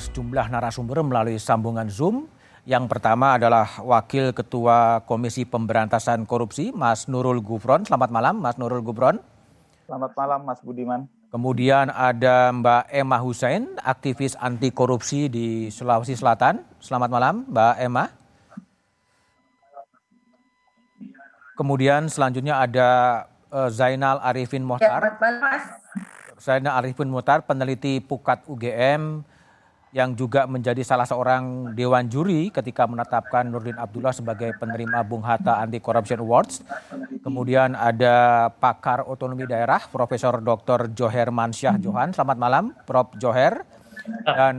sejumlah narasumber melalui sambungan Zoom. Yang pertama adalah Wakil Ketua Komisi Pemberantasan Korupsi, Mas Nurul Gufron. Selamat malam, Mas Nurul Gufron. Selamat malam, Mas Budiman. Kemudian ada Mbak Emma Hussein, aktivis anti korupsi di Sulawesi Selatan. Selamat malam, Mbak Emma. Kemudian selanjutnya ada uh, Zainal Arifin Mohtar. Ya, Mas. Zainal Arifin Mohtar, peneliti Pukat UGM yang juga menjadi salah seorang dewan juri ketika menetapkan Nurdin Abdullah sebagai penerima Bung Hatta Anti Corruption Awards. Kemudian ada pakar otonomi daerah Profesor Dr. Joher Mansyah Johan. Selamat malam Prof. Joher. Dan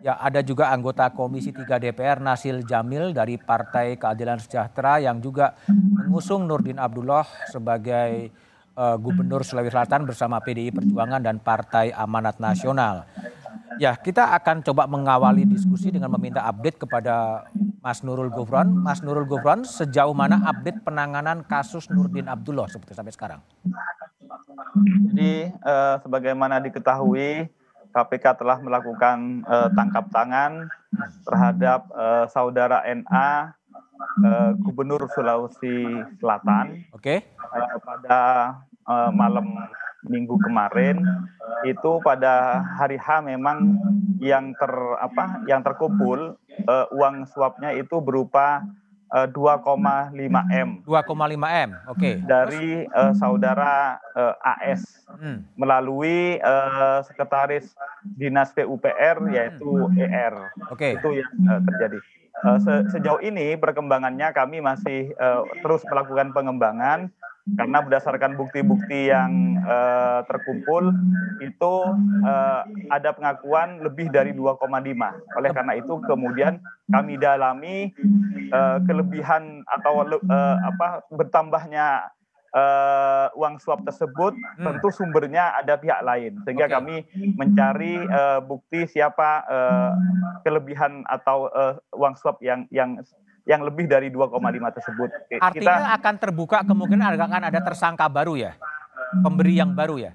ya ada juga anggota Komisi 3 DPR Nasil Jamil dari Partai Keadilan Sejahtera yang juga mengusung Nurdin Abdullah sebagai uh, Gubernur Sulawesi Selatan bersama PDI Perjuangan dan Partai Amanat Nasional. Ya, kita akan coba mengawali diskusi dengan meminta update kepada Mas Nurul Gufron. Mas Nurul Gufron, sejauh mana update penanganan kasus Nurdin Abdullah seperti sampai sekarang? Jadi, eh, sebagaimana diketahui, KPK telah melakukan eh, tangkap tangan terhadap eh, saudara NA, eh, Gubernur Sulawesi Selatan. Oke. Okay. Eh, pada eh, malam minggu kemarin itu pada hari H memang yang ter apa yang terkumpul uh, uang suapnya itu berupa uh, 2,5 m. 2,5 m, oke. Okay. Dari uh, saudara uh, AS hmm. melalui uh, sekretaris dinas PUPR yaitu ER. Oke. Okay. Itu yang uh, terjadi. Uh, se sejauh ini perkembangannya kami masih uh, terus melakukan pengembangan karena berdasarkan bukti-bukti yang uh, terkumpul itu uh, ada pengakuan lebih dari 2,5. Oleh karena itu kemudian kami dalami uh, kelebihan atau uh, apa bertambahnya uh, uang suap tersebut hmm. tentu sumbernya ada pihak lain sehingga okay. kami mencari uh, bukti siapa uh, kelebihan atau uh, uang suap yang yang yang lebih dari 2,5 tersebut. Artinya Kita, akan terbuka kemungkinan akan ada tersangka baru ya, pemberi yang baru ya.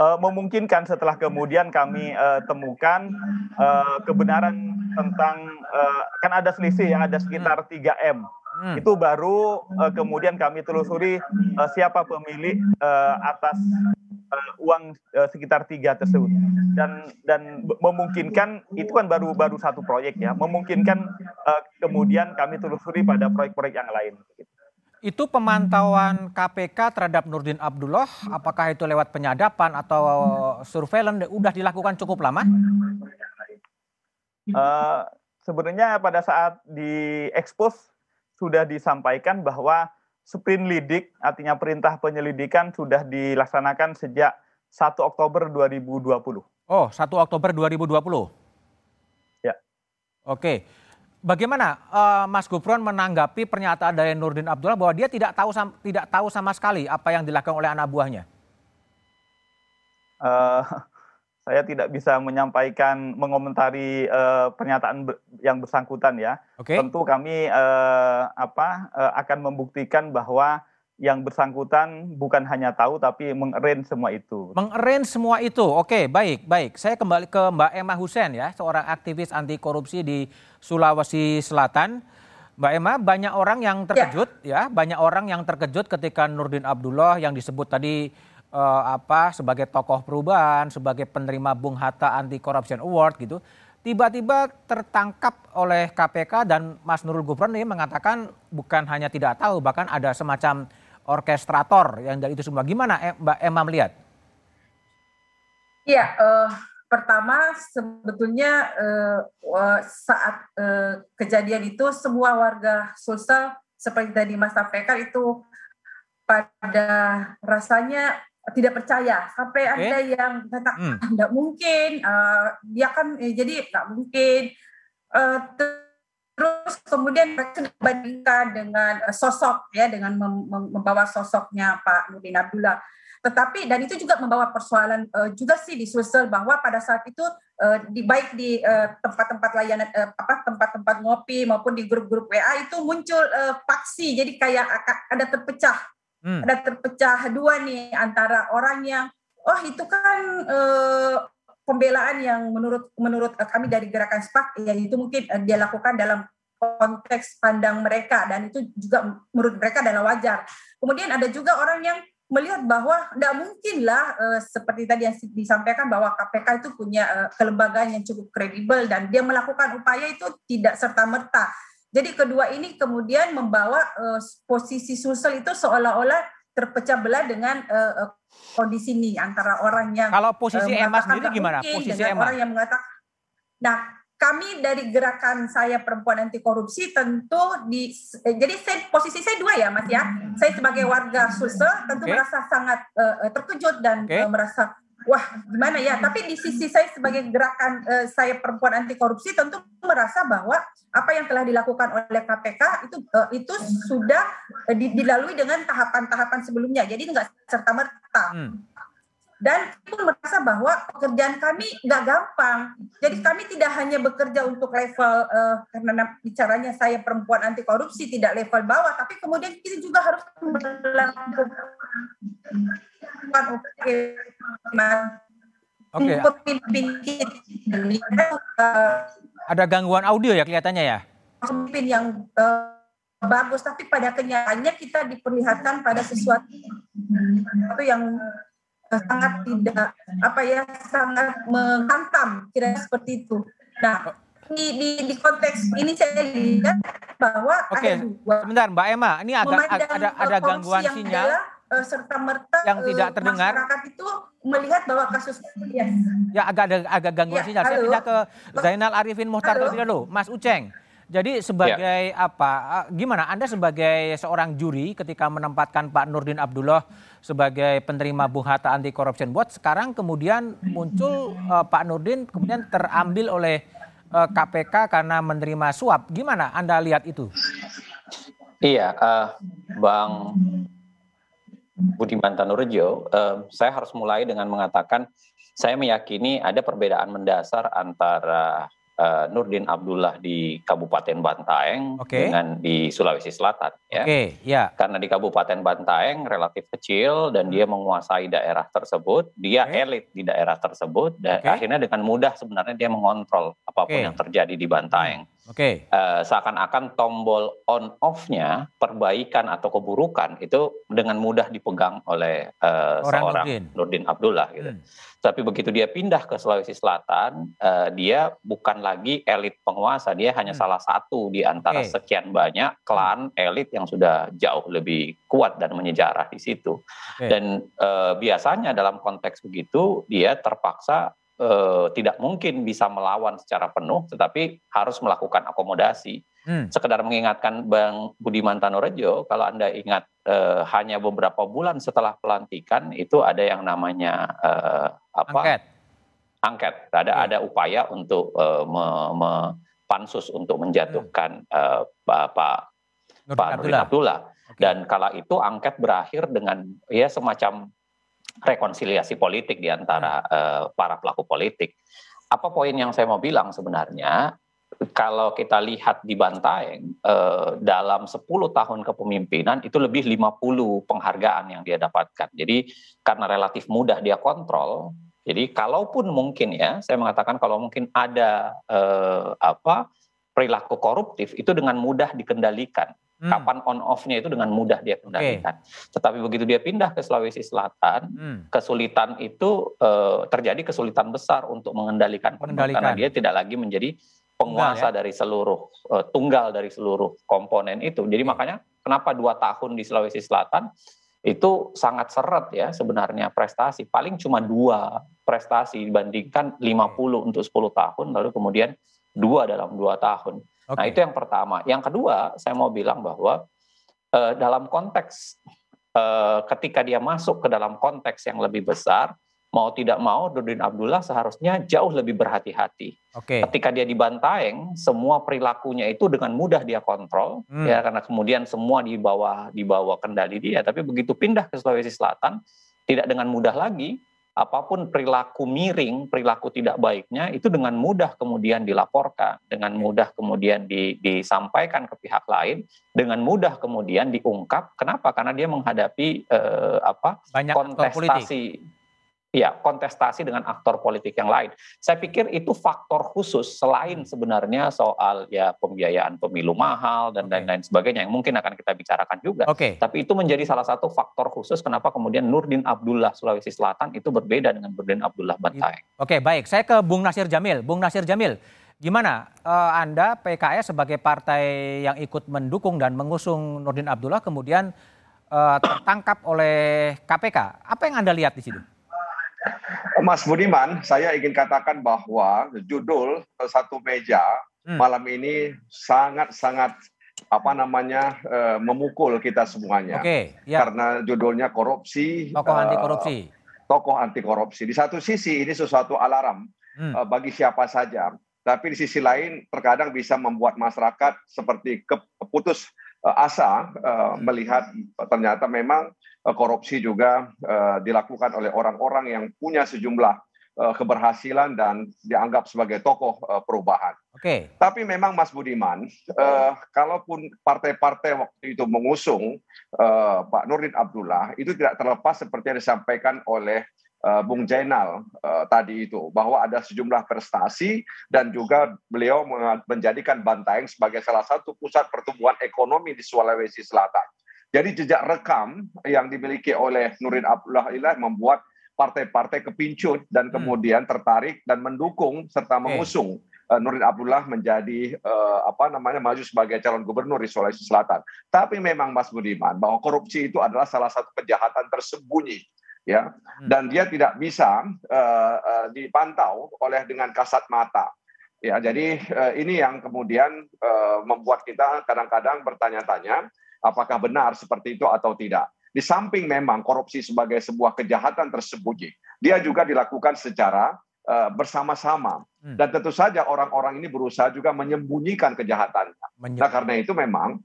Uh, memungkinkan setelah kemudian kami uh, temukan uh, kebenaran tentang uh, kan ada selisih ya ada sekitar 3 m. Hmm. Itu baru uh, kemudian kami telusuri uh, siapa pemilik uh, atas uh, uang uh, sekitar tiga tersebut dan dan memungkinkan itu kan baru baru satu proyek ya memungkinkan uh, kemudian kami telusuri pada proyek-proyek yang lain. Itu pemantauan KPK terhadap Nurdin Abdullah, apakah itu lewat penyadapan atau surveillance udah dilakukan cukup lama? Uh, sebenarnya pada saat diekspos sudah disampaikan bahwa sprint lidik, artinya perintah penyelidikan sudah dilaksanakan sejak 1 Oktober 2020. Oh, 1 Oktober 2020. Ya. Oke. Bagaimana uh, Mas Gufron menanggapi pernyataan dari Nurdin Abdullah bahwa dia tidak tahu tidak tahu sama sekali apa yang dilakukan oleh anak buahnya? Uh, saya tidak bisa menyampaikan mengomentari uh, pernyataan yang bersangkutan ya. Okay. Tentu kami uh, apa uh, akan membuktikan bahwa yang bersangkutan bukan hanya tahu tapi mengerin semua itu. Mengerin semua itu. Oke, baik, baik. Saya kembali ke Mbak Emma Husen ya, seorang aktivis anti korupsi di Sulawesi Selatan. Mbak Emma, banyak orang yang terkejut ya, ya banyak orang yang terkejut ketika Nurdin Abdullah yang disebut tadi uh, apa sebagai tokoh perubahan, sebagai penerima Bung Hatta Anti Corruption Award gitu, tiba-tiba tertangkap oleh KPK dan Mas Nurul Gufron ini mengatakan bukan hanya tidak tahu, bahkan ada semacam orkestrator yang dari itu semua. Gimana Mbak Emma melihat? Iya, uh, pertama sebetulnya uh, saat uh, kejadian itu semua warga Sulsel seperti tadi Mas sampaikan itu pada rasanya tidak percaya. Sampai okay. ada yang kata hmm. tidak mungkin uh, dia kan eh, jadi nggak mungkin. Uh, terus kemudian dibandingkan dengan sosok ya dengan mem membawa sosoknya Pak Nurdin Abdullah. Tetapi dan itu juga membawa persoalan uh, juga sih di Sulsel bahwa pada saat itu uh, di baik di tempat-tempat uh, layanan uh, apa tempat-tempat ngopi maupun di grup-grup WA itu muncul uh, faksi. Jadi kayak ada terpecah hmm. ada terpecah dua nih antara orang yang oh itu kan eh, pembelaan yang menurut menurut kami dari gerakan SPAK yaitu mungkin dia lakukan dalam konteks pandang mereka dan itu juga menurut mereka adalah wajar. Kemudian ada juga orang yang melihat bahwa tidak mungkinlah uh, seperti tadi yang disampaikan bahwa KPK itu punya uh, kelembagaan yang cukup kredibel dan dia melakukan upaya itu tidak serta merta. Jadi kedua ini kemudian membawa uh, posisi Sulsel itu seolah-olah terpecah belah dengan uh, kondisi ini antara orang yang kalau posisi uh, Emma sendiri gimana? Posisi Emma. orang yang mengatakan, nah kami dari gerakan saya perempuan anti korupsi tentu di eh, jadi saya, posisi saya dua ya Mas ya. Saya sebagai warga Sulsel tentu okay. merasa sangat uh, terkejut dan okay. uh, merasa wah gimana ya. Tapi di sisi saya sebagai gerakan uh, saya perempuan anti korupsi tentu merasa bahwa apa yang telah dilakukan oleh KPK itu uh, itu sudah uh, dilalui dengan tahapan-tahapan sebelumnya. Jadi enggak serta merta. Hmm dan pun merasa bahwa pekerjaan kami nggak gampang. Jadi kami tidak hanya bekerja untuk level uh, karena bicaranya saya perempuan anti korupsi tidak level bawah, tapi kemudian kita juga harus melakukan oke, Oke. Pemimpin ada gangguan audio ya kelihatannya ya. Pemimpin yang uh, bagus, tapi pada kenyataannya kita diperlihatkan pada sesuatu yang sangat tidak apa ya sangat menghantam kira seperti itu. Nah di, di, di konteks ini saya lihat bahwa Oke, ada dua. Sebentar Mbak Emma, ini agak ada ada gangguan sinyal adalah, uh, serta merta yang tidak uh, terdengar. Masyarakat itu melihat bahwa kasus ya. Ya agak ada agak gangguan ya, sinyal. Halo. Saya pindah ke Zainal Arifin Mohtar terlebih dahulu. Mas Uceng. Jadi sebagai ya. apa? Gimana Anda sebagai seorang juri ketika menempatkan Pak Nurdin Abdullah sebagai penerima Bung Hatta Anti Corruption Board, sekarang kemudian muncul uh, Pak Nurdin kemudian terambil oleh uh, eh, KPK karena menerima suap. Gimana Anda lihat itu? Iya, uh, Bang Budiman Tanurjo, uh, saya harus mulai dengan mengatakan saya meyakini ada perbedaan mendasar antara uh, Nurdin Abdullah di Kabupaten Bantaeng okay. dengan di Sulawesi Selatan ya. Okay, yeah. Karena di Kabupaten Bantaeng relatif kecil dan dia menguasai daerah tersebut, dia okay. elit di daerah tersebut dan okay. akhirnya dengan mudah sebenarnya dia mengontrol apa pun okay. yang terjadi di Bantaeng. Oke. Okay. Uh, seakan-akan tombol on off-nya perbaikan atau keburukan itu dengan mudah dipegang oleh uh, seorang Nurdin. Nurdin Abdullah gitu. Hmm. Tapi begitu dia pindah ke Sulawesi Selatan, uh, dia bukan lagi elit penguasa, dia hanya hmm. salah satu di antara okay. sekian banyak klan elit yang sudah jauh lebih kuat dan menyejarah di situ. Okay. Dan uh, biasanya dalam konteks begitu dia terpaksa uh, tidak mungkin bisa melawan secara penuh, tetapi harus melakukan akomodasi. Hmm. Sekedar mengingatkan Bang Budiman Tanorejo, kalau Anda ingat eh, hanya beberapa bulan setelah pelantikan itu ada yang namanya eh, apa? Angket. Angket. Ada hmm. ada upaya untuk eh, me, me, pansus untuk menjatuhkan hmm. eh, Pak Pak Nurdin Abdullah. Okay. Dan kala itu angket berakhir dengan ya semacam rekonsiliasi politik di antara eh, para pelaku politik. Apa poin yang saya mau bilang sebenarnya? kalau kita lihat di Bantaeng eh, dalam 10 tahun kepemimpinan itu lebih 50 penghargaan yang dia dapatkan. Jadi karena relatif mudah dia kontrol, jadi kalaupun mungkin ya, saya mengatakan kalau mungkin ada eh, apa perilaku koruptif itu dengan mudah dikendalikan. Hmm. Kapan on off-nya itu dengan mudah dia kendalikan. Okay. Tetapi begitu dia pindah ke Sulawesi Selatan, hmm. kesulitan itu eh, terjadi kesulitan besar untuk mengendalikan, mengendalikan. karena dia tidak lagi menjadi penguasa tunggal, ya? dari seluruh uh, tunggal dari seluruh komponen itu. Jadi makanya kenapa dua tahun di Sulawesi Selatan itu sangat seret ya sebenarnya prestasi. Paling cuma dua prestasi dibandingkan 50 untuk 10 tahun, lalu kemudian dua dalam dua tahun. Okay. Nah itu yang pertama. Yang kedua saya mau bilang bahwa uh, dalam konteks uh, ketika dia masuk ke dalam konteks yang lebih besar, mau tidak mau Nurdin Abdullah seharusnya jauh lebih berhati-hati. Okay. Ketika dia di Bantaeng, semua perilakunya itu dengan mudah dia kontrol, hmm. ya karena kemudian semua di bawah di bawah kendali dia. Tapi begitu pindah ke Sulawesi Selatan, tidak dengan mudah lagi. Apa pun perilaku miring, perilaku tidak baiknya itu dengan mudah kemudian dilaporkan, dengan mudah kemudian di, disampaikan ke pihak lain, dengan mudah kemudian diungkap. Kenapa? Karena dia menghadapi eh, apa Banyak kontestasi ya kontestasi dengan aktor politik yang lain. Saya pikir itu faktor khusus selain sebenarnya soal ya pembiayaan pemilu mahal dan lain-lain sebagainya yang mungkin akan kita bicarakan juga. Oke. Tapi itu menjadi salah satu faktor khusus kenapa kemudian Nurdin Abdullah Sulawesi Selatan itu berbeda dengan Nurdin Abdullah Bantaeng. Oke, baik. Saya ke Bung Nasir Jamil. Bung Nasir Jamil, gimana uh, Anda PKS sebagai partai yang ikut mendukung dan mengusung Nurdin Abdullah kemudian uh, tertangkap oleh KPK? Apa yang Anda lihat di situ? Mas Budiman, saya ingin katakan bahwa judul satu meja hmm. malam ini sangat-sangat apa namanya uh, memukul kita semuanya. Oke. Okay, ya. Karena judulnya korupsi. Tokoh uh, anti korupsi. Tokoh anti korupsi. Di satu sisi ini sesuatu alarm hmm. uh, bagi siapa saja. Tapi di sisi lain terkadang bisa membuat masyarakat seperti keputus asa uh, melihat ternyata memang uh, korupsi juga uh, dilakukan oleh orang-orang yang punya sejumlah uh, keberhasilan dan dianggap sebagai tokoh uh, perubahan. Oke. Okay. Tapi memang Mas Budiman, uh, kalaupun partai-partai waktu itu mengusung uh, Pak Nurdin Abdullah, itu tidak terlepas seperti yang disampaikan oleh uh, Bung Jainal uh, tadi itu bahwa ada sejumlah prestasi dan juga beliau menjadikan Bantaeng sebagai salah satu pusat pertumbuhan ekonomi di Sulawesi Selatan. Jadi jejak rekam yang dimiliki oleh Nurin Abdullah Ilah membuat partai-partai kepincut dan hmm. kemudian tertarik dan mendukung serta mengusung uh, Nurin Abdullah menjadi uh, apa namanya maju sebagai calon gubernur di Sulawesi Selatan. Tapi memang Mas Budiman bahwa korupsi itu adalah salah satu kejahatan tersembunyi ya. Hmm. dan dia tidak bisa uh, uh, dipantau oleh dengan kasat mata. Ya jadi uh, ini yang kemudian uh, membuat kita kadang-kadang bertanya-tanya apakah benar seperti itu atau tidak. Di samping memang korupsi sebagai sebuah kejahatan tersembunyi dia juga dilakukan secara uh, bersama-sama. Hmm. dan tentu saja orang-orang ini berusaha juga menyembunyikan kejahatannya. Nah karena itu memang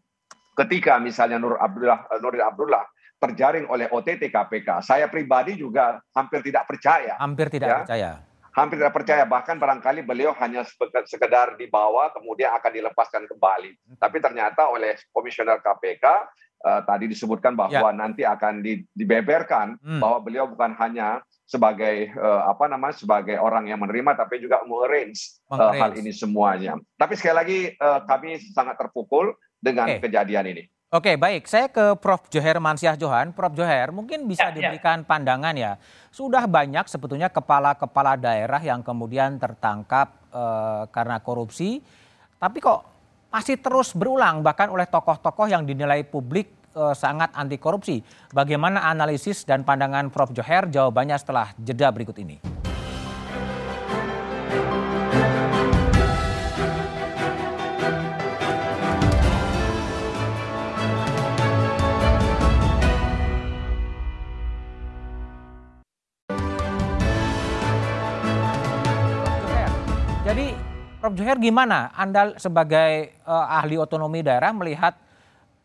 ketika misalnya Nur Abdullah Nur Abdullah terjaring oleh OTT KPK. Saya pribadi juga hampir tidak percaya. Hampir tidak ya. percaya. Hampir tidak percaya. Bahkan barangkali beliau hanya sekedar dibawa kemudian akan dilepaskan kembali. Tapi ternyata oleh komisioner KPK uh, eh, tadi disebutkan bahwa ya. nanti akan di, dibeberkan hmm. bahwa beliau bukan hanya sebagai uh, apa namanya sebagai orang yang menerima tapi juga mengarrange uh, hal ini semuanya. Tapi sekali lagi uh, kami sangat terpukul dengan okay. kejadian ini. Oke, baik. Saya ke Prof. Joher Mansyah Johan. Prof. Joher, mungkin bisa ya, ya. diberikan ya. pandangan ya. Sudah banyak sebetulnya kepala-kepala daerah yang kemudian tertangkap uh, karena korupsi, tapi kok masih terus berulang bahkan oleh tokoh-tokoh yang dinilai publik uh, sangat anti korupsi. Bagaimana analisis dan pandangan Prof. Joher? Jawabannya setelah jeda berikut ini. Prof. Joher gimana Anda sebagai uh, ahli otonomi daerah melihat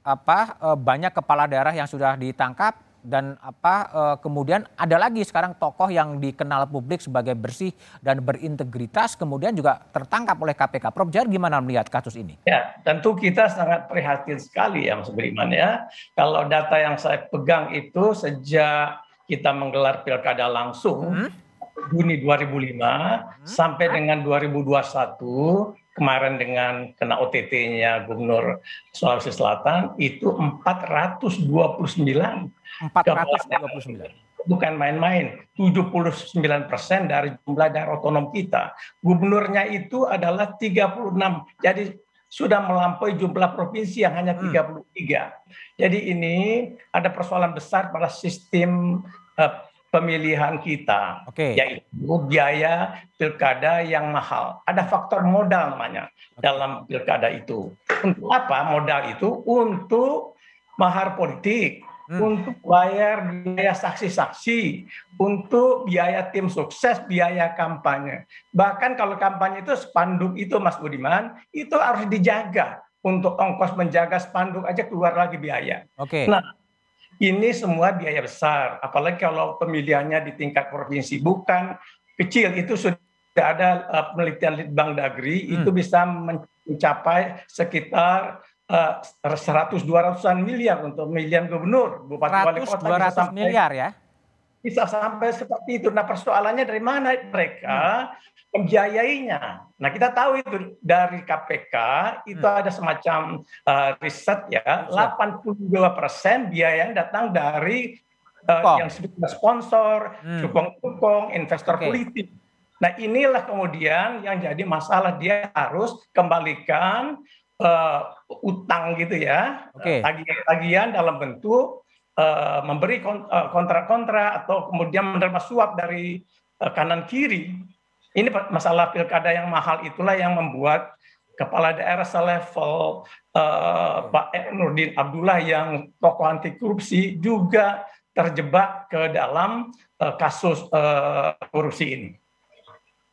apa uh, banyak kepala daerah yang sudah ditangkap dan apa uh, kemudian ada lagi sekarang tokoh yang dikenal publik sebagai bersih dan berintegritas kemudian juga tertangkap oleh KPK. Prof. Joher gimana melihat kasus ini? Ya, tentu kita sangat prihatin sekali ya Mas Beriman ya. Kalau data yang saya pegang itu sejak kita menggelar pilkada langsung hmm? Juni 2005 hmm. sampai dengan 2021 kemarin dengan kena OTT-nya Gubernur Sulawesi Selatan itu 429. 429. Bukan main-main, 79 persen dari jumlah daerah otonom kita. Gubernurnya itu adalah 36. Jadi sudah melampaui jumlah provinsi yang hanya 33. Hmm. Jadi ini ada persoalan besar pada sistem uh, pemilihan kita, okay. yaitu biaya pilkada yang mahal. Ada faktor modal namanya dalam pilkada itu. Untuk apa modal itu? Untuk mahar politik, hmm. untuk bayar biaya saksi-saksi, untuk biaya tim sukses, biaya kampanye. Bahkan kalau kampanye itu spanduk itu Mas Budiman, itu harus dijaga. Untuk ongkos menjaga spanduk aja keluar lagi biaya. Oke. Okay. Nah, ini semua biaya besar, apalagi kalau pemilihannya di tingkat provinsi bukan kecil itu sudah ada uh, penelitian Bank Dagri hmm. itu bisa mencapai sekitar uh, 100 200-an miliar untuk pemilihan gubernur, bupati wali kota 200 miliar ya. bisa sampai seperti itu. Nah persoalannya dari mana mereka membiayainya. Nah kita tahu itu dari KPK itu hmm. ada semacam uh, riset ya, 82 persen biaya yang datang dari uh, yang sebutnya sponsor, hmm. tukang-tukang, investor okay. politik. Nah inilah kemudian yang jadi masalah dia harus kembalikan uh, utang gitu ya, okay. tagihan dalam bentuk uh, memberi kontra-kontra atau kemudian menerima suap dari uh, kanan kiri. Ini masalah pilkada yang mahal itulah yang membuat kepala daerah selevel uh, Pak Nurdin Abdullah yang tokoh anti korupsi juga terjebak ke dalam uh, kasus uh, korupsi ini.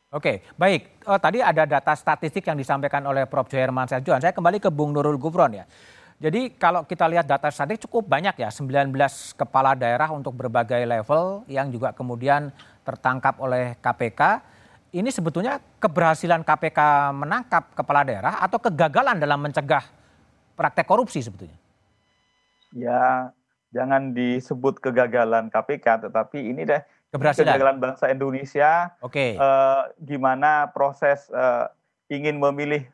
Oke, baik. Oh, tadi ada data statistik yang disampaikan oleh Prof. Joherman Seljuan. Saya kembali ke Bung Nurul Gufron ya. Jadi kalau kita lihat data statistik cukup banyak ya, 19 kepala daerah untuk berbagai level yang juga kemudian tertangkap oleh KPK. Ini sebetulnya keberhasilan KPK menangkap kepala daerah atau kegagalan dalam mencegah praktek korupsi sebetulnya? Ya, jangan disebut kegagalan KPK, tetapi ini deh keberhasilan kegagalan bangsa Indonesia. Oke. Okay. Uh, gimana proses uh, ingin memilih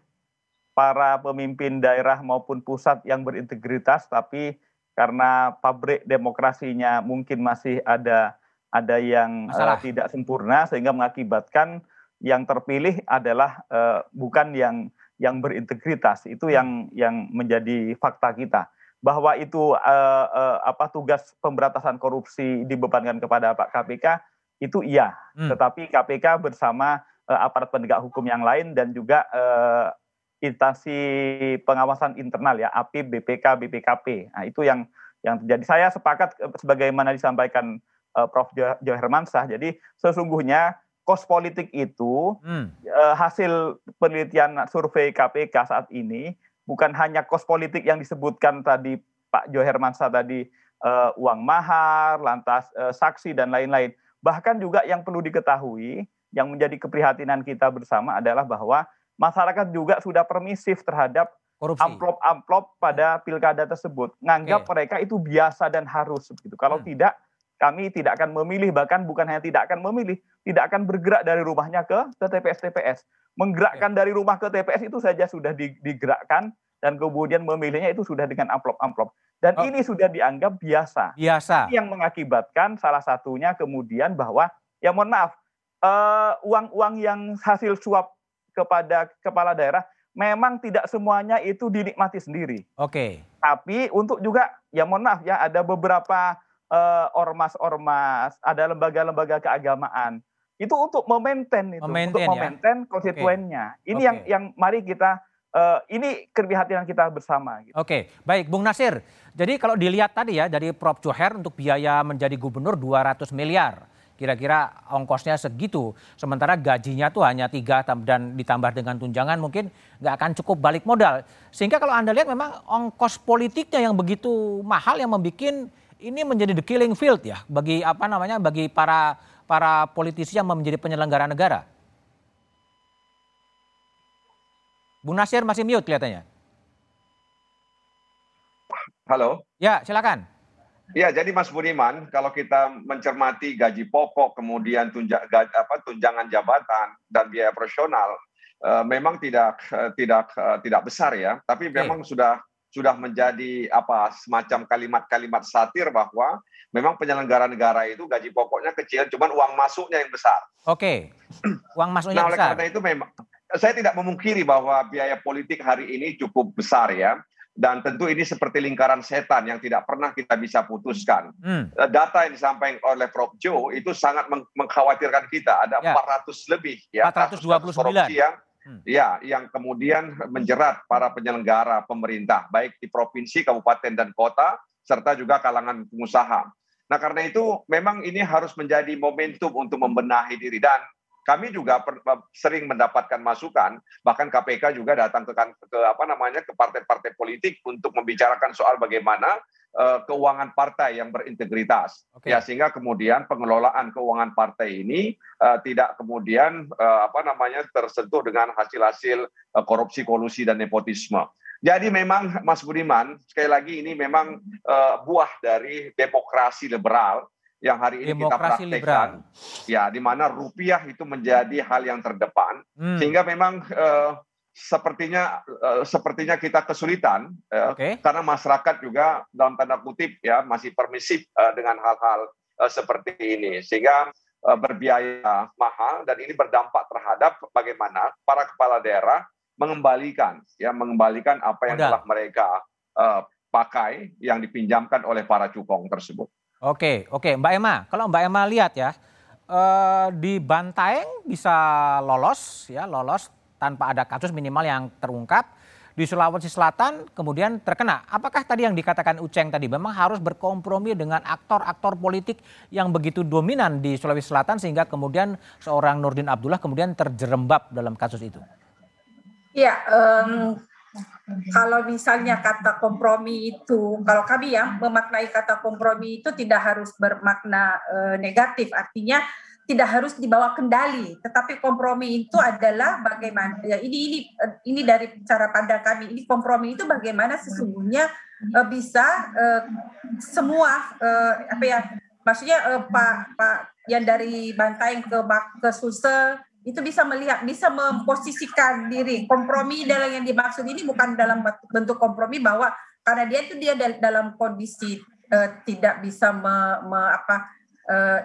para pemimpin daerah maupun pusat yang berintegritas tapi karena pabrik demokrasinya mungkin masih ada ada yang uh, tidak sempurna sehingga mengakibatkan yang terpilih adalah uh, bukan yang yang berintegritas itu yang yang menjadi fakta kita bahwa itu uh, uh, apa tugas pemberantasan korupsi dibebankan kepada Pak KPK itu iya hmm. tetapi KPK bersama uh, aparat penegak hukum yang lain dan juga uh, instansi pengawasan internal ya API, BPK, BPKP. Nah, itu yang yang terjadi. Saya sepakat sebagaimana disampaikan uh, Prof. Jo Hermansyah. Jadi sesungguhnya kos politik itu hmm. uh, hasil penelitian survei KPK saat ini bukan hanya kos politik yang disebutkan tadi Pak Jo Hermansyah tadi uh, uang mahar, lantas uh, saksi dan lain-lain. Bahkan juga yang perlu diketahui yang menjadi keprihatinan kita bersama adalah bahwa masyarakat juga sudah permisif terhadap amplop-amplop pada pilkada tersebut. Nganggap okay. mereka itu biasa dan harus begitu. Kalau hmm. tidak, kami tidak akan memilih bahkan bukan hanya tidak akan memilih, tidak akan bergerak dari rumahnya ke ke TPS-TPS. Menggerakkan okay. dari rumah ke TPS itu saja sudah digerakkan dan kemudian memilihnya itu sudah dengan amplop-amplop. Dan oh. ini sudah dianggap biasa. Biasa. Ini yang mengakibatkan salah satunya kemudian bahwa ya mohon maaf, eh, uang-uang uh, yang hasil suap kepada kepala daerah memang tidak semuanya itu dinikmati sendiri. Oke. Okay. Tapi untuk juga ya mohon maaf ya ada beberapa uh, ormas-ormas, ada lembaga-lembaga keagamaan itu untuk memaintain itu, memaintain, untuk ya? memaintain ya? konstituennya. Okay. Ini okay. yang yang mari kita uh, ini keprihatinan kita bersama. Gitu. Oke, okay. baik Bung Nasir. Jadi kalau dilihat tadi ya dari Prof Joher untuk biaya menjadi gubernur 200 miliar kira-kira ongkosnya segitu. Sementara gajinya tuh hanya tiga dan ditambah dengan tunjangan mungkin nggak akan cukup balik modal. Sehingga kalau Anda lihat memang ongkos politiknya yang begitu mahal yang membuat ini menjadi the killing field ya bagi apa namanya bagi para para politisi yang menjadi penyelenggara negara. Bung Nasir masih mute kelihatannya. Halo. Ya, silakan. Ya, jadi Mas Budiman, kalau kita mencermati gaji pokok, kemudian tunja, apa, tunjangan jabatan dan biaya profesional, uh, memang tidak uh, tidak uh, tidak besar ya, tapi memang sudah sudah menjadi apa semacam kalimat-kalimat satir bahwa memang penyelenggara negara itu gaji pokoknya kecil, cuman uang masuknya yang besar. Oke, uang masuknya nah, besar. Oleh karena itu memang saya tidak memungkiri bahwa biaya politik hari ini cukup besar ya dan tentu ini seperti lingkaran setan yang tidak pernah kita bisa putuskan. Hmm. Eh, data yang disampaikan oleh Prof Joe itu sangat meng mengkhawatirkan kita. Ada ya. 400 lebih ya 429 korupsi yang. Ya yang kemudian menjerat para penyelenggara pemerintah baik di provinsi, kabupaten dan kota serta juga kalangan pengusaha. Nah, karena itu memang ini harus menjadi momentum untuk membenahi diri dan kami juga per, sering mendapatkan masukan bahkan KPK juga datang ke, kan, ke apa namanya ke partai-partai politik untuk membicarakan soal bagaimana uh, keuangan partai yang berintegritas okay. ya sehingga kemudian pengelolaan keuangan partai ini uh, tidak kemudian uh, apa namanya tersentuh dengan hasil-hasil uh, korupsi kolusi dan nepotisme jadi memang Mas Budiman sekali lagi ini memang uh, buah dari demokrasi liberal yang hari ini Demokrasi kita praktekkan, liberal. ya di mana rupiah itu menjadi hal yang terdepan, hmm. sehingga memang uh, sepertinya uh, sepertinya kita kesulitan uh, okay. karena masyarakat juga dalam tanda kutip ya masih permisif uh, dengan hal-hal uh, seperti ini, sehingga uh, berbiaya mahal dan ini berdampak terhadap bagaimana para kepala daerah mengembalikan ya mengembalikan apa yang Udah. telah mereka uh, pakai yang dipinjamkan oleh para cukong tersebut. Oke, oke, Mbak Emma. Kalau Mbak Emma lihat ya, eh, di Bantaeng bisa lolos, ya lolos tanpa ada kasus minimal yang terungkap. Di Sulawesi Selatan kemudian terkena. Apakah tadi yang dikatakan Uceng tadi memang harus berkompromi dengan aktor-aktor politik yang begitu dominan di Sulawesi Selatan sehingga kemudian seorang Nurdin Abdullah kemudian terjerembab dalam kasus itu? Ya, um, kalau misalnya kata kompromi itu, kalau kami ya memaknai kata kompromi itu tidak harus bermakna e, negatif, artinya tidak harus dibawa kendali, tetapi kompromi itu adalah bagaimana ya ini ini ini dari cara pandang kami ini kompromi itu bagaimana sesungguhnya e, bisa e, semua e, apa ya maksudnya e, Pak Pak yang dari Bantaeng ke ke Sulsel itu bisa melihat, bisa memposisikan diri. Kompromi dalam yang dimaksud ini bukan dalam bentuk kompromi bahwa karena dia itu dia dalam kondisi uh, tidak bisa me, me, apa uh,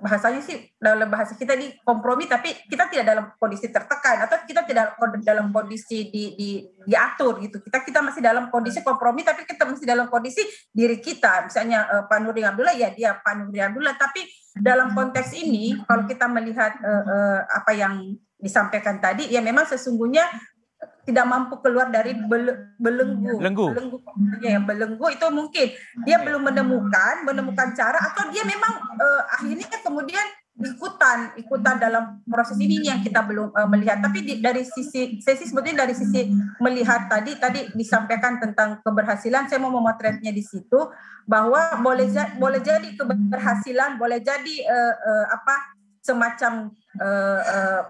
bahasanya sih dalam bahasa kita di kompromi tapi kita tidak dalam kondisi tertekan atau kita tidak dalam kondisi di, di diatur gitu. Kita kita masih dalam kondisi kompromi tapi kita masih dalam kondisi diri kita. Misalnya uh, Pak Nurdin Abdullah ya dia Pak Nurdin Abdullah. Tapi dalam konteks ini kalau kita melihat uh, uh, apa yang disampaikan tadi ya memang sesungguhnya tidak mampu keluar dari belenggu. Belenggu. Belenggu. Ya, belenggu itu mungkin dia belum menemukan menemukan cara atau dia memang uh, akhirnya kemudian ikutan ikutan dalam proses ini yang kita belum uh, melihat tapi di, dari sisi sesi sebetulnya dari sisi melihat tadi tadi disampaikan tentang keberhasilan saya mau memotretnya di situ bahwa boleh boleh jadi keberhasilan boleh jadi uh, uh, apa semacam uh, uh,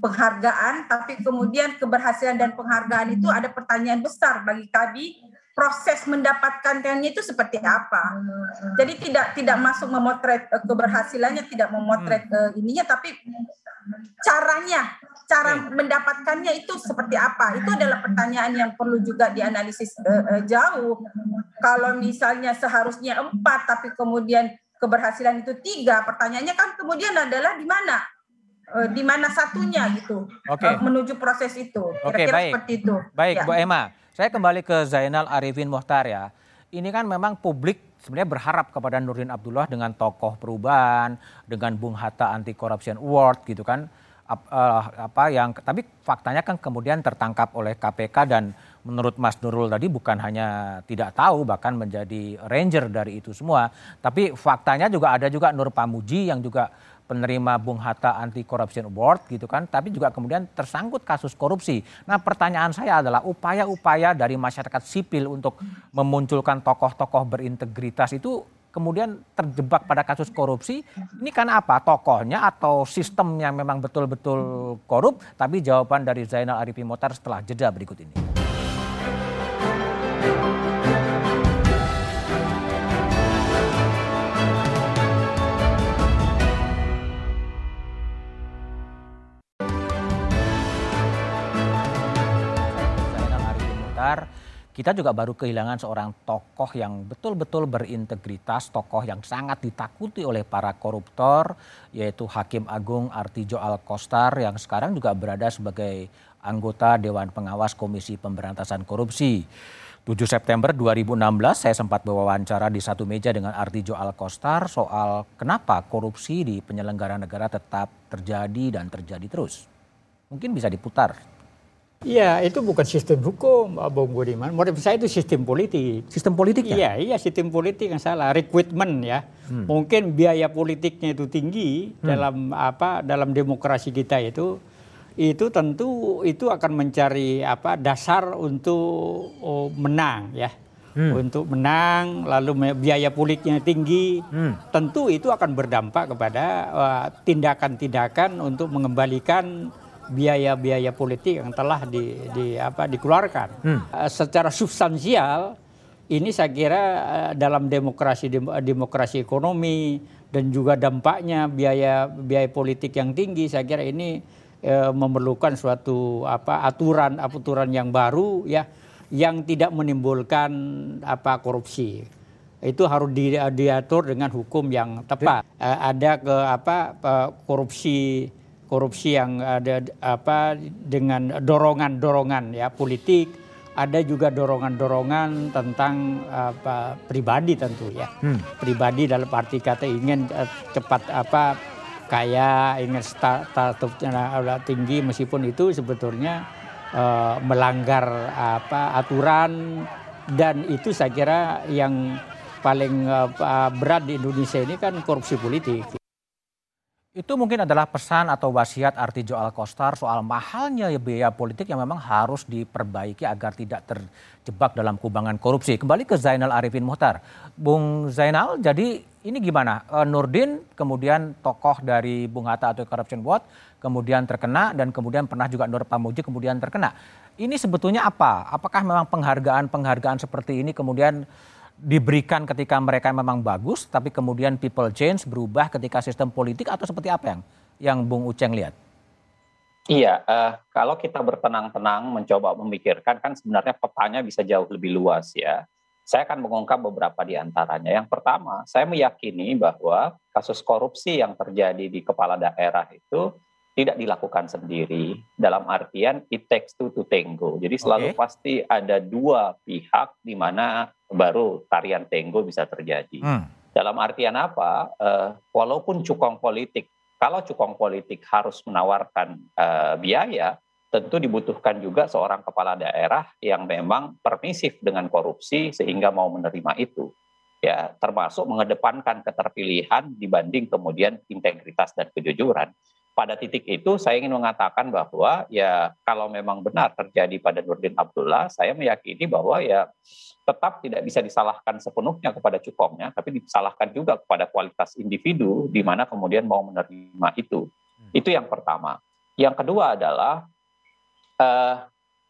penghargaan, tapi kemudian keberhasilan dan penghargaan itu ada pertanyaan besar bagi kami proses mendapatkannya itu seperti apa. Jadi tidak tidak masuk memotret uh, keberhasilannya, tidak memotret uh, ininya, tapi caranya, cara mendapatkannya itu seperti apa. Itu adalah pertanyaan yang perlu juga dianalisis uh, uh, jauh. Kalau misalnya seharusnya empat, tapi kemudian keberhasilan itu tiga, pertanyaannya kan kemudian adalah di mana uh, di mana satunya gitu okay. uh, eh, menuju proses itu. Oke, okay, baik. seperti itu. Baik, ya. Bu Emma. Saya kembali ke Zainal Arifin Mohtar ya. Ini kan memang publik sebenarnya berharap kepada Nurdin Abdullah dengan tokoh perubahan, dengan Bung Hatta Anti Corruption Award gitu kan. Uh, apa yang tapi faktanya kan kemudian tertangkap oleh KPK dan menurut Mas Nurul tadi bukan hanya tidak tahu bahkan menjadi ranger dari itu semua tapi faktanya juga ada juga Nur Pamuji yang juga penerima Bung Hatta Anti Corruption Award gitu kan, tapi juga kemudian tersangkut kasus korupsi. Nah pertanyaan saya adalah upaya-upaya dari masyarakat sipil untuk memunculkan tokoh-tokoh berintegritas itu kemudian terjebak pada kasus korupsi, ini karena apa? Tokohnya atau sistem yang memang betul-betul korup? Tapi jawaban dari Zainal Arifin Motar setelah jeda berikut ini. Kita juga baru kehilangan seorang tokoh yang betul-betul berintegritas, tokoh yang sangat ditakuti oleh para koruptor, yaitu Hakim Agung Artijo Alkostar yang sekarang juga berada sebagai anggota Dewan Pengawas Komisi Pemberantasan Korupsi. 7 September 2016 saya sempat berwawancara di satu meja dengan Artijo Alkostar soal kenapa korupsi di penyelenggara negara tetap terjadi dan terjadi terus. Mungkin bisa diputar Iya, itu bukan sistem hukum, Bung Budiman. Menurut saya itu sistem politik. Sistem politik ya? Iya, iya sistem politik yang salah. Recruitment ya. Hmm. Mungkin biaya politiknya itu tinggi hmm. dalam apa dalam demokrasi kita itu itu tentu itu akan mencari apa dasar untuk oh, menang ya. Hmm. Untuk menang lalu biaya politiknya tinggi, hmm. tentu itu akan berdampak kepada uh, tindakan-tindakan uh, untuk mengembalikan biaya-biaya politik yang telah di, di apa dikeluarkan. Hmm. Uh, secara substansial ini saya kira uh, dalam demokrasi dem, demokrasi ekonomi dan juga dampaknya biaya biaya politik yang tinggi saya kira ini e, memerlukan suatu apa aturan aturan yang baru ya yang tidak menimbulkan apa korupsi itu harus di, diatur dengan hukum yang tepat e, ada ke apa korupsi korupsi yang ada apa dengan dorongan-dorongan ya politik ada juga dorongan-dorongan tentang apa pribadi tentu ya. Hmm. Pribadi dalam arti kata ingin uh, cepat apa kaya, ingin statusnya tinggi meskipun itu sebetulnya uh, melanggar apa aturan dan itu saya kira yang paling uh, berat di Indonesia ini kan korupsi politik. Itu mungkin adalah pesan atau wasiat Artijo Alkostar soal mahalnya biaya politik yang memang harus diperbaiki agar tidak terjebak dalam kubangan korupsi. Kembali ke Zainal Arifin Muhtar. Bung Zainal, jadi ini gimana? E, Nurdin kemudian tokoh dari Bung Hatta atau Corruption Watch kemudian terkena dan kemudian pernah juga Nur Pamuji kemudian terkena. Ini sebetulnya apa? Apakah memang penghargaan-penghargaan seperti ini kemudian diberikan ketika mereka memang bagus, tapi kemudian people change berubah ketika sistem politik atau seperti apa yang yang Bung Uceng lihat? Iya, uh, kalau kita bertenang-tenang mencoba memikirkan kan sebenarnya petanya bisa jauh lebih luas ya. Saya akan mengungkap beberapa di antaranya. Yang pertama, saya meyakini bahwa kasus korupsi yang terjadi di kepala daerah itu tidak dilakukan sendiri dalam artian it takes two to tango. Jadi selalu okay. pasti ada dua pihak di mana baru tarian tango bisa terjadi. Hmm. Dalam artian apa? Uh, walaupun cukong politik, kalau cukong politik harus menawarkan uh, biaya, tentu dibutuhkan juga seorang kepala daerah yang memang permisif dengan korupsi sehingga mau menerima itu. Ya, termasuk mengedepankan keterpilihan dibanding kemudian integritas dan kejujuran pada titik itu saya ingin mengatakan bahwa ya kalau memang benar terjadi pada Nurdin Abdullah, saya meyakini bahwa ya tetap tidak bisa disalahkan sepenuhnya kepada cukongnya, tapi disalahkan juga kepada kualitas individu di mana kemudian mau menerima itu. Hmm. Itu yang pertama. Yang kedua adalah eh,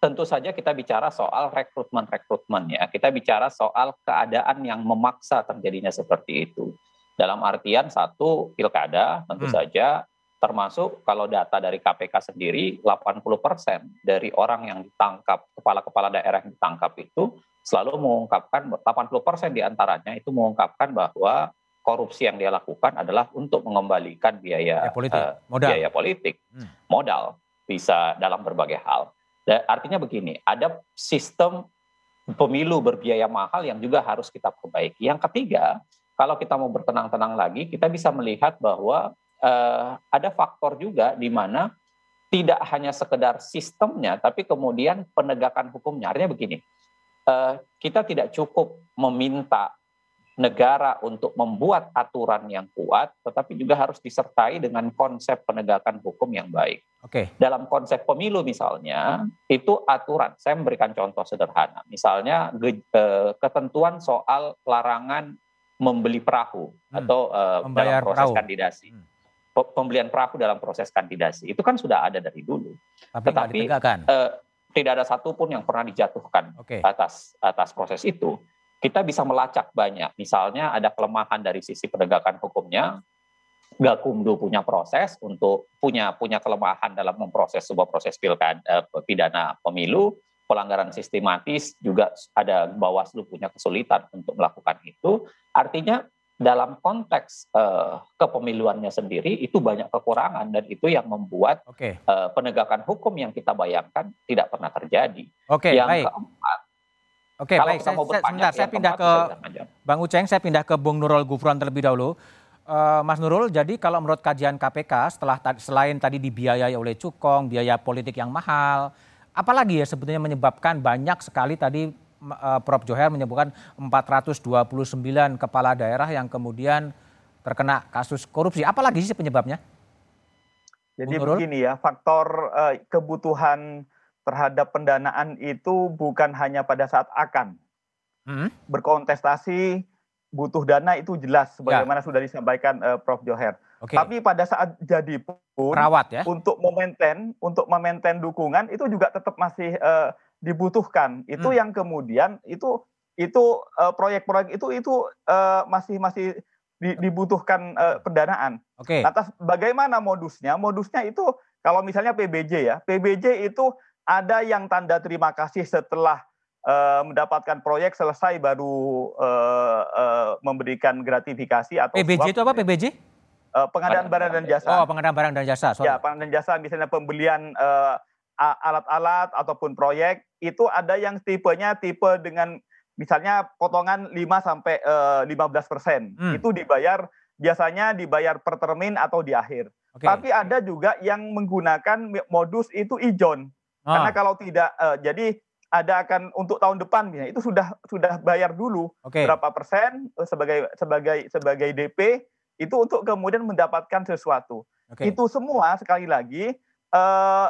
tentu saja kita bicara soal rekrutmen-rekrutmen ya. Kita bicara soal keadaan yang memaksa terjadinya seperti itu. Dalam artian satu pilkada tentu hmm. saja termasuk kalau data dari KPK sendiri 80% dari orang yang ditangkap kepala-kepala daerah yang ditangkap itu selalu mengungkapkan 80% di antaranya itu mengungkapkan bahwa korupsi yang dia lakukan adalah untuk mengembalikan biaya ya, politik. Uh, modal. biaya politik hmm. modal bisa dalam berbagai hal. Dan artinya begini, ada sistem pemilu berbiaya mahal yang juga harus kita perbaiki. Yang ketiga, kalau kita mau bertenang-tenang lagi, kita bisa melihat bahwa uh, ada faktor juga di mana tidak hanya sekedar sistemnya, tapi kemudian penegakan hukumnya. Artinya begini, uh, kita tidak cukup meminta negara untuk membuat aturan yang kuat, tetapi juga harus disertai dengan konsep penegakan hukum yang baik. Oke. Okay. Dalam konsep pemilu misalnya, itu aturan. Saya memberikan contoh sederhana. Misalnya eh, ketentuan soal larangan membeli perahu hmm. atau uh, dalam proses perahu. kandidasi. Hmm pembelian perahu dalam proses kandidasi itu kan sudah ada dari dulu. Tapi Tetapi uh, tidak ada satupun yang pernah dijatuhkan okay. atas atas proses itu. Kita bisa melacak banyak. Misalnya ada kelemahan dari sisi penegakan hukumnya. Gakumdu punya proses untuk punya punya kelemahan dalam memproses sebuah proses pilkada uh, pidana pemilu pelanggaran sistematis juga ada Bawaslu punya kesulitan untuk melakukan itu. Artinya dalam konteks uh, kepemiluannya sendiri itu banyak kekurangan dan itu yang membuat okay. uh, eh, penegakan hukum yang kita bayangkan tidak pernah terjadi. Oke, okay, yang baik. keempat, Oke, okay, baik. Saya, saya, sebentar, saya pindah ke Bang Uceng, saya pindah ke Bung Nurul Gufron terlebih dahulu. Uh, Mas Nurul, jadi kalau menurut kajian KPK, setelah selain tadi dibiayai oleh cukong, biaya politik yang mahal, apalagi ya sebetulnya menyebabkan banyak sekali tadi Eh, Prof. Joher menyebutkan 429 kepala daerah yang kemudian terkena kasus korupsi. Apalagi sih penyebabnya? Jadi begini ya, faktor uh, kebutuhan terhadap pendanaan itu bukan hanya pada saat akan hmm? berkontestasi butuh dana itu jelas sebagaimana ya. sudah disampaikan uh, Prof. Joher. Okay. Tapi pada saat jadi pun Perawat, ya? untuk memaintain untuk memaintain dukungan itu juga tetap masih uh, dibutuhkan itu hmm. yang kemudian itu itu proyek-proyek uh, itu itu uh, masih masih dibutuhkan uh, pendanaan. Oke. Okay. Atas bagaimana modusnya? Modusnya itu kalau misalnya PBJ ya, PBJ itu ada yang tanda terima kasih setelah uh, mendapatkan proyek selesai baru uh, uh, memberikan gratifikasi atau PBJ itu apa PBJ? Uh, pengadaan barang dan jasa. Oh, pengadaan barang dan jasa. Sorry. Ya, pengadaan dan jasa misalnya pembelian uh, alat-alat ataupun proyek itu ada yang tipenya tipe dengan misalnya potongan 5 sampai uh, 15 persen hmm. itu dibayar biasanya dibayar per termin atau di akhir. Okay. Tapi ada juga yang menggunakan modus itu ijon. Ah. Karena kalau tidak uh, jadi ada akan untuk tahun depan misalnya itu sudah sudah bayar dulu okay. berapa persen uh, sebagai sebagai sebagai DP itu untuk kemudian mendapatkan sesuatu. Okay. Itu semua sekali lagi uh,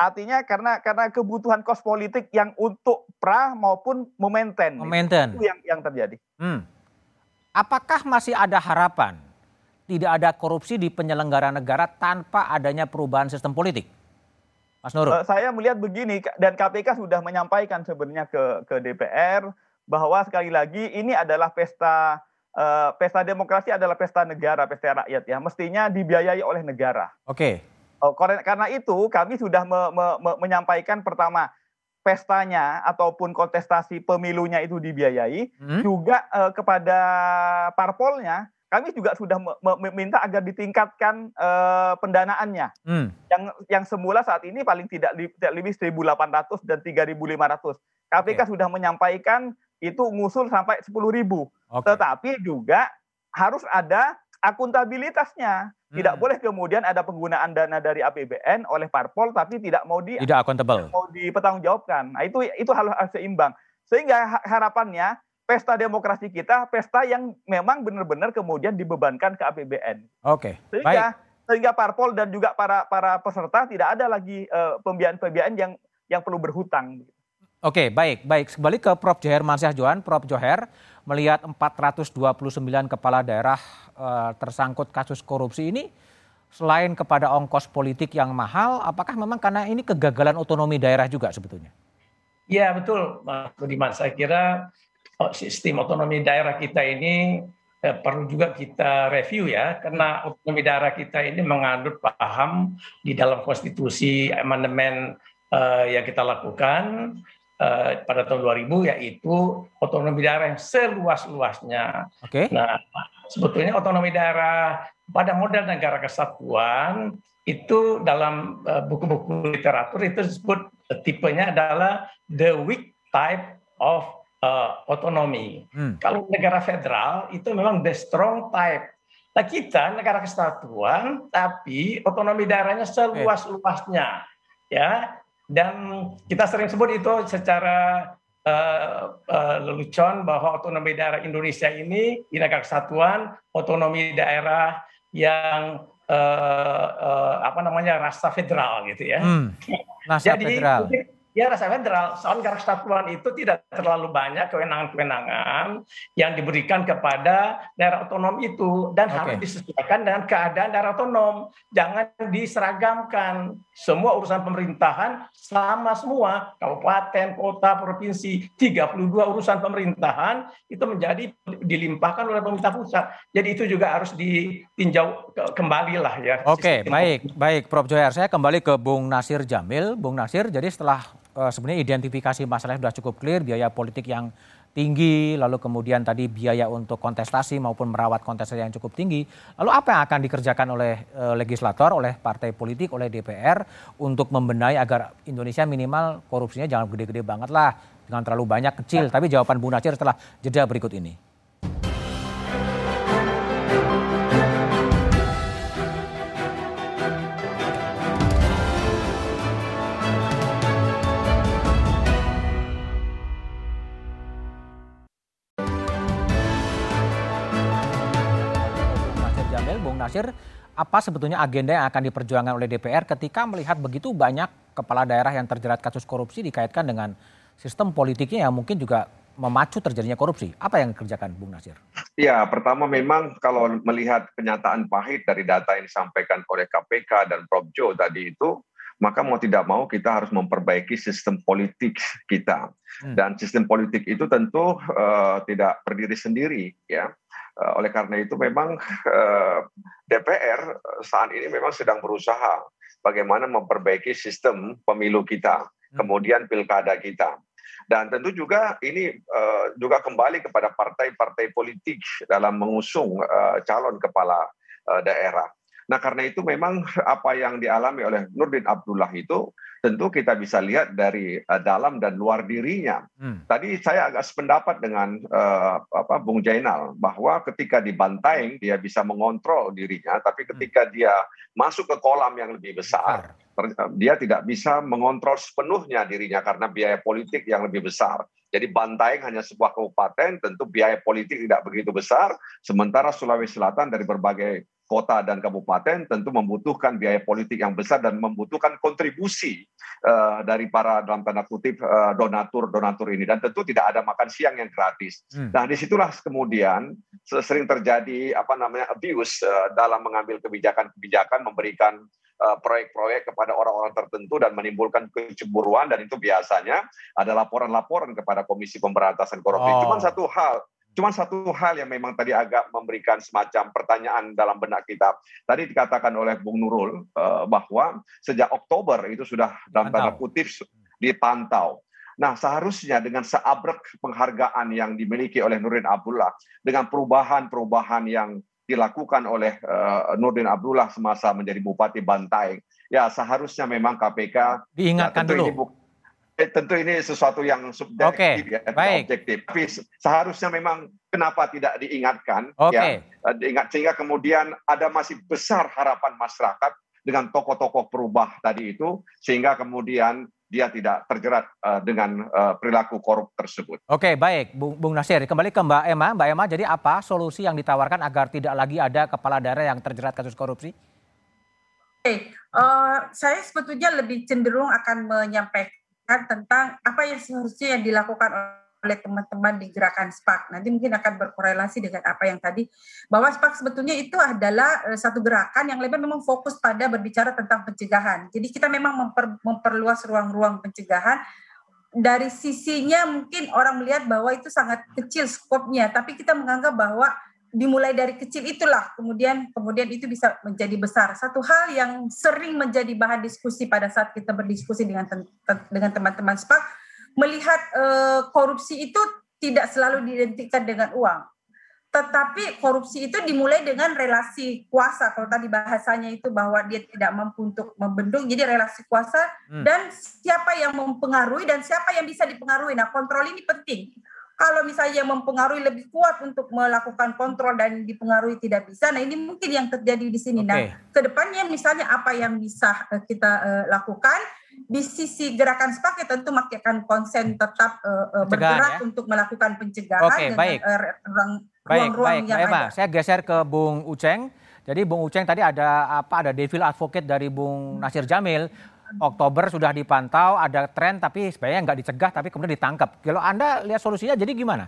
Artinya karena karena kebutuhan kos politik yang untuk pra maupun momenten. Momenten. Itu yang yang terjadi. Hmm. Apakah masih ada harapan tidak ada korupsi di penyelenggara negara tanpa adanya perubahan sistem politik? Mas Nurul. Uh, saya melihat begini dan KPK sudah menyampaikan sebenarnya ke ke DPR bahwa sekali lagi ini adalah pesta uh, pesta demokrasi adalah pesta negara, pesta rakyat ya. Mestinya dibiayai oleh negara. Oke. Okay. Oh, karena itu kami sudah me, me, me, menyampaikan pertama pestanya ataupun kontestasi pemilunya itu dibiayai, hmm? juga uh, kepada parpolnya kami juga sudah meminta agar ditingkatkan uh, pendanaannya. Hmm. Yang yang semula saat ini paling tidak, li, tidak lebih 1.800 dan 3.500. KPK okay. sudah menyampaikan itu ngusul sampai 10.000. Okay. Tetapi juga harus ada akuntabilitasnya. Tidak hmm. boleh kemudian ada penggunaan dana dari APBN oleh parpol tapi tidak mau di tidak akuntabel. Mau dipertanggungjawabkan. Nah, itu itu harus seimbang. Sehingga harapannya pesta demokrasi kita pesta yang memang benar-benar kemudian dibebankan ke APBN. Oke. Okay. Sehingga Baik. sehingga parpol dan juga para para peserta tidak ada lagi uh, pembiayaan-pembiayaan yang yang perlu berhutang. Oke, baik, baik. Kembali ke Prof. Joher Mansyah Johan, Prof. Joher melihat 429 kepala daerah uh, tersangkut kasus korupsi ini selain kepada ongkos politik yang mahal, apakah memang karena ini kegagalan otonomi daerah juga sebetulnya? Ya betul, Mas Budiman. Saya kira oh, sistem otonomi daerah kita ini eh, perlu juga kita review ya, karena otonomi daerah kita ini mengandung paham di dalam konstitusi amandemen eh, yang kita lakukan uh, pada tahun 2000 yaitu otonomi daerah yang seluas-luasnya. Oke. Okay. Nah, sebetulnya otonomi daerah pada model negara kesatuan itu dalam uh, buku-buku literatur itu disebut uh, tipenya adalah the weak type of uh. Hmm. Kalau negara federal itu memang the strong type. Nah kita negara kesatuan tapi otonomi daerahnya seluas-luasnya. Ya, dan kita sering sebut itu secara uh, uh, lelucon bahwa otonomi daerah Indonesia ini negara kesatuan, otonomi daerah yang uh, uh, apa namanya rasa federal gitu ya. Hmm, rasa Jadi, federal ya rasa federal soal negara kesatuan itu tidak terlalu banyak kewenangan-kewenangan yang diberikan kepada daerah otonom itu dan okay. harus disesuaikan dengan keadaan daerah otonom jangan diseragamkan semua urusan pemerintahan sama semua. Kabupaten kota provinsi 32 urusan pemerintahan itu menjadi dilimpahkan oleh pemerintah pusat. Jadi itu juga harus ditinjau kembali lah ya. Oke okay, baik baik Prof. Joyar. Saya kembali ke Bung Nasir Jamil. Bung Nasir jadi setelah uh, sebenarnya identifikasi masalahnya sudah cukup clear, biaya politik yang tinggi, lalu kemudian tadi biaya untuk kontestasi maupun merawat kontestasi yang cukup tinggi. Lalu apa yang akan dikerjakan oleh uh, legislator, oleh partai politik, oleh DPR untuk membenahi agar Indonesia minimal korupsinya jangan gede-gede banget lah, jangan terlalu banyak kecil. Tapi jawaban Bu Nasir setelah jeda berikut ini. Nasir, apa sebetulnya agenda yang akan diperjuangkan oleh DPR ketika melihat begitu banyak kepala daerah yang terjerat kasus korupsi dikaitkan dengan sistem politiknya yang mungkin juga memacu terjadinya korupsi. Apa yang dikerjakan Bung Nasir? Ya, pertama memang kalau melihat kenyataan pahit dari data yang disampaikan oleh KPK dan Prof. Jo tadi itu, maka mau tidak mau kita harus memperbaiki sistem politik kita. Hmm. Dan sistem politik itu tentu uh, tidak berdiri sendiri ya. Uh, oleh karena itu memang uh, DPR saat ini memang sedang berusaha bagaimana memperbaiki sistem pemilu kita, hmm. kemudian pilkada kita. Dan tentu juga ini uh, juga kembali kepada partai-partai politik dalam mengusung uh, calon kepala uh, daerah. Nah karena itu memang apa yang dialami oleh Nurdin Abdullah itu tentu kita bisa lihat dari uh, dalam dan luar dirinya. Hmm. Tadi saya agak sependapat dengan uh, apa Bung Jainal bahwa ketika dibantai dia bisa mengontrol dirinya, tapi ketika hmm. dia masuk ke kolam yang lebih besar, besar, dia tidak bisa mengontrol sepenuhnya dirinya karena biaya politik yang lebih besar. Jadi Bantaeng hanya sebuah kabupaten, tentu biaya politik tidak begitu besar. Sementara Sulawesi Selatan dari berbagai kota dan kabupaten tentu membutuhkan biaya politik yang besar dan membutuhkan kontribusi uh, dari para dalam tanda kutip uh, donatur-donatur ini dan tentu tidak ada makan siang yang gratis. Hmm. Nah di situlah kemudian sering terjadi apa namanya abuse uh, dalam mengambil kebijakan-kebijakan memberikan proyek-proyek kepada orang-orang tertentu dan menimbulkan kecemburuan dan itu biasanya ada laporan-laporan kepada Komisi Pemberantasan Korupsi. Oh. Cuma satu hal Cuma satu hal yang memang tadi agak memberikan semacam pertanyaan dalam benak kita. Tadi dikatakan oleh Bung Nurul uh, bahwa sejak Oktober itu sudah dalam tanda kutip dipantau. Nah, seharusnya dengan seabrek penghargaan yang dimiliki oleh Nurdin Abdullah, dengan perubahan-perubahan yang dilakukan oleh uh, Nurdin Abdullah semasa menjadi Bupati Bantaeng, ya seharusnya memang KPK diingatkan ya, dulu. Ini Eh, tentu ini sesuatu yang subjektif okay, ya, baik. objektif. Tapi seharusnya memang kenapa tidak diingatkan okay. ya, eh, diingat sehingga kemudian ada masih besar harapan masyarakat dengan tokoh-tokoh perubah tadi itu sehingga kemudian dia tidak terjerat uh, dengan uh, perilaku korup tersebut. Oke, baik, Bung, Bung Nasir. Kembali ke Mbak Emma. Mbak Emma, jadi apa solusi yang ditawarkan agar tidak lagi ada kepala daerah yang terjerat kasus korupsi? Oke, uh, saya sebetulnya lebih cenderung akan menyampaikan tentang apa yang seharusnya yang dilakukan oleh teman-teman di gerakan SPAK. Nanti mungkin akan berkorelasi dengan apa yang tadi bahwa SPAK sebetulnya itu adalah eh, satu gerakan yang lebih memang fokus pada berbicara tentang pencegahan. Jadi kita memang memper, memperluas ruang-ruang pencegahan. Dari sisinya mungkin orang melihat bahwa itu sangat kecil skopnya, tapi kita menganggap bahwa dimulai dari kecil itulah kemudian kemudian itu bisa menjadi besar. Satu hal yang sering menjadi bahan diskusi pada saat kita berdiskusi dengan dengan teman-teman SPAK melihat uh, korupsi itu tidak selalu diidentikan dengan uang. Tetapi korupsi itu dimulai dengan relasi kuasa. Kalau tadi bahasanya itu bahwa dia tidak mampu untuk membendung, jadi relasi kuasa hmm. dan siapa yang mempengaruhi dan siapa yang bisa dipengaruhi. Nah, kontrol ini penting kalau misalnya mempengaruhi lebih kuat untuk melakukan kontrol dan dipengaruhi tidak bisa, nah ini mungkin yang terjadi di sini. Okay. Nah, ke depannya misalnya apa yang bisa uh, kita uh, lakukan di sisi gerakan sepaket tentu akan konsen tetap uh, uh, bergerak ya? untuk melakukan pencegahan okay, dengan baik. Uh, ruang, baik, ruang baik, yang ada. Saya geser ke Bung Uceng. Jadi Bung Uceng tadi ada apa? Ada devil advocate dari Bung Nasir Jamil Oktober sudah dipantau, ada tren tapi sebenarnya nggak dicegah tapi kemudian ditangkap. Kalau Anda lihat solusinya jadi gimana?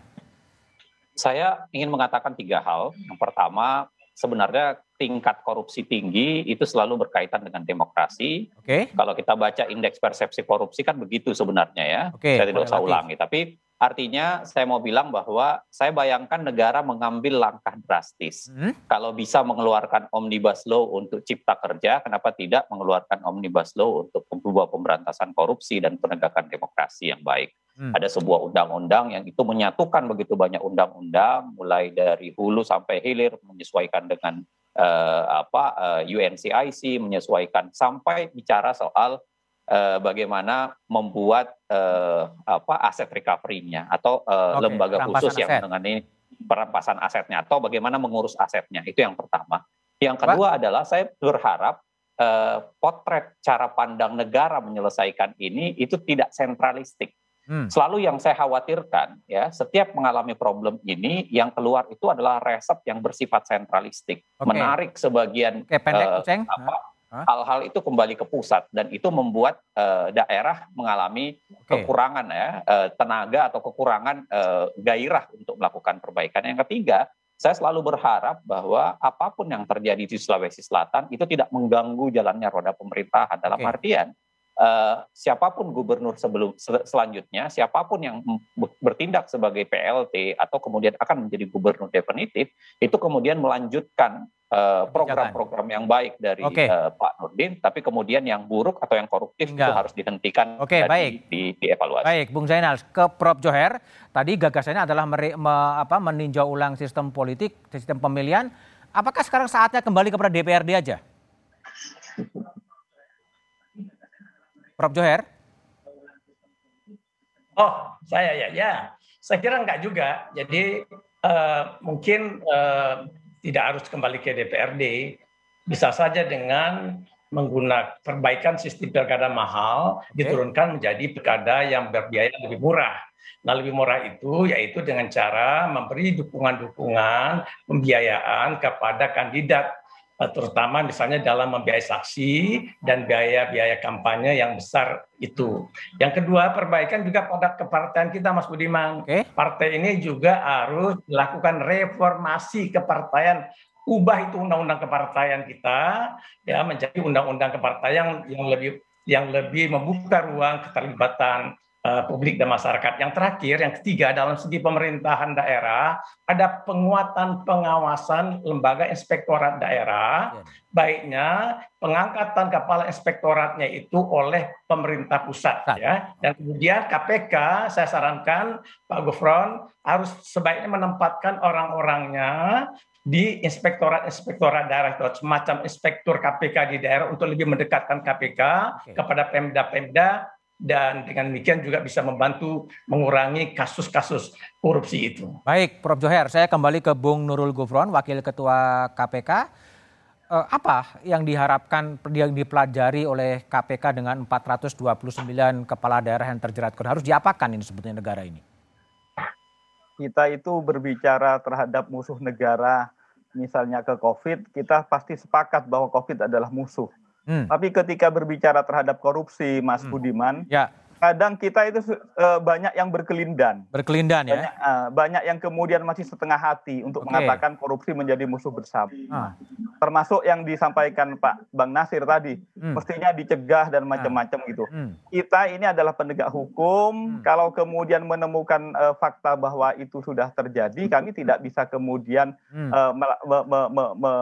Saya ingin mengatakan tiga hal. Yang pertama, sebenarnya tingkat korupsi tinggi itu selalu berkaitan dengan demokrasi. Oke. Okay. Kalau kita baca indeks persepsi korupsi kan begitu sebenarnya ya. Okay, Saya tidak usah ulangi. Tapi Artinya saya mau bilang bahwa saya bayangkan negara mengambil langkah drastis. Hmm? Kalau bisa mengeluarkan omnibus law untuk cipta kerja, kenapa tidak mengeluarkan omnibus law untuk membuat pemberantasan korupsi dan penegakan demokrasi yang baik? Hmm. Ada sebuah undang-undang yang itu menyatukan begitu banyak undang-undang, mulai dari hulu sampai hilir, menyesuaikan dengan uh, apa uh, eh, UNCIC, menyesuaikan sampai bicara soal uh, bagaimana membuat uh, apa aset recovery-nya atau uh, okay, lembaga khusus aset. yang menangani perampasan asetnya atau bagaimana mengurus asetnya itu yang pertama. Yang kedua adalah saya berharap uh, potret cara pandang negara menyelesaikan ini itu tidak sentralistik. Hmm. Selalu yang saya khawatirkan ya, setiap mengalami problem ini yang keluar itu adalah resep yang bersifat sentralistik, okay. menarik sebagian okay, pendek, uh, apa, hal-hal itu kembali ke pusat dan itu membuat uh, daerah mengalami okay. kekurangan ya uh, tenaga atau kekurangan uh, gairah untuk melakukan perbaikan. Yang ketiga, saya selalu berharap bahwa apa pun yang terjadi di Sulawesi Selatan itu tidak mengganggu jalannya roda pemerintahan dalam okay. artian uh, siapa pun gubernur sebelum sel selanjutnya, siapa pun yang bertindak sebagai PLT atau kemudian akan menjadi gubernur definitif, itu kemudian melanjutkan eh, program-program uh, yang baik dari okay. uh, Pak Nurdin, tapi kemudian yang buruk atau yang koruptif Tinggal. itu harus dihentikan okay, baik. Di, di, dievaluasi. Baik, Bung Zainal, ke Prof Joher, tadi gagasannya adalah meri, me, apa, meninjau ulang sistem politik, sistem pemilihan. Apakah sekarang saatnya kembali kepada DPRD aja? Prof. Joher? Oh, saya ya, ya. Saya kira enggak juga. Jadi uh, mungkin uh, tidak harus kembali ke DPRD. Bisa saja dengan menggunakan perbaikan sistem pilkada mahal okay. diturunkan menjadi pilkada yang berbiaya lebih murah. Nah, lebih murah itu yaitu dengan cara memberi dukungan-dukungan pembiayaan kepada kandidat terutama misalnya dalam membiayai saksi dan biaya-biaya kampanye yang besar itu. Yang kedua, perbaikan juga pada kepartaian kita, Mas Budiman. Okay. Partai ini juga harus dilakukan reformasi kepartaian ubah itu undang-undang kepartaian kita ya menjadi undang-undang kepartaian yang lebih yang lebih membuka ruang keterlibatan uh, publik dan masyarakat. Yang terakhir, yang ketiga dalam segi pemerintahan daerah ada penguatan pengawasan lembaga inspektorat daerah. Ya. Baiknya pengangkatan kepala inspektoratnya itu oleh pemerintah pusat Saat. ya. Dan kemudian KPK saya sarankan Pak Gufron harus sebaiknya menempatkan orang-orangnya di inspektorat-inspektorat daerah itu semacam inspektur KPK di daerah untuk lebih mendekatkan KPK okay. kepada Pemda-Pemda dan dengan demikian juga bisa membantu mengurangi kasus-kasus korupsi itu. Baik, Prof. Joher, saya kembali ke Bung Nurul Gufron, Wakil Ketua KPK. Eh, apa yang diharapkan yang dipelajari oleh KPK dengan 429 kepala daerah yang terjerat harus diapakan ini sebetulnya negara ini? Kita itu berbicara terhadap musuh negara, misalnya ke COVID, kita pasti sepakat bahwa COVID adalah musuh. Tapi ketika berbicara terhadap korupsi, Mas hmm. Budiman, ya kadang kita itu uh, banyak yang berkelindan. Berkelindan ya. Banyak, uh, banyak yang kemudian masih setengah hati untuk okay. mengatakan korupsi menjadi musuh bersama. Ah. Termasuk yang disampaikan Pak Bang Nasir tadi, hmm. mestinya dicegah dan ah. macam-macam ah. gitu. Hmm. Kita ini adalah penegak hukum. Hmm. Kalau kemudian menemukan uh, fakta bahwa itu sudah terjadi, kami tidak bisa kemudian hmm. uh, me, me, me, me, me,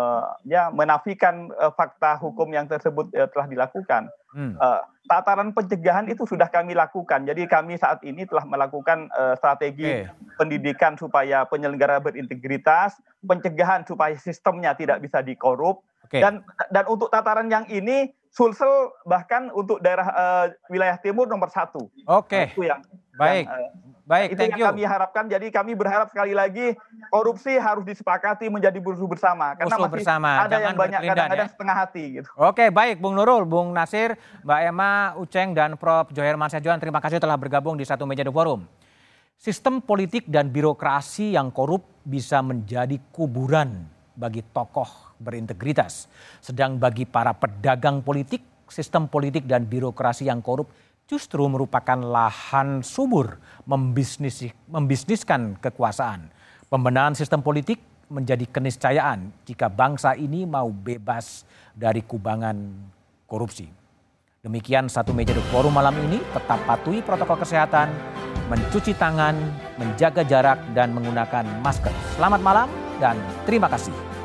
ya, menafikan uh, fakta hukum yang tersebut uh, telah dilakukan. Hmm. Uh, tataran pencegahan itu sudah kami lakukan. Jadi kami saat ini telah melakukan uh, strategi okay. pendidikan supaya penyelenggara berintegritas, pencegahan supaya sistemnya tidak bisa dikorup. Okay. Dan dan untuk tataran yang ini Sulsel bahkan untuk daerah uh, wilayah timur nomor satu. Oke. Okay. Nah, itu yang baik. Yang, uh, Baik, itu yang you. kami harapkan. Jadi kami berharap sekali lagi korupsi harus disepakati menjadi musuh bersama karena musuh masih bersama. ada Jangan yang banyak kadang-kadang ya. setengah hati gitu. Oke, baik Bung Nurul, Bung Nasir, Mbak Emma, Uceng dan Prof Joher Mansajuan terima kasih telah bergabung di satu meja The Forum. Sistem politik dan birokrasi yang korup bisa menjadi kuburan bagi tokoh berintegritas. Sedang bagi para pedagang politik, sistem politik dan birokrasi yang korup justru merupakan lahan subur membisnis, membisniskan kekuasaan. Pembenahan sistem politik menjadi keniscayaan jika bangsa ini mau bebas dari kubangan korupsi. Demikian satu meja di forum malam ini, tetap patuhi protokol kesehatan, mencuci tangan, menjaga jarak, dan menggunakan masker. Selamat malam dan terima kasih.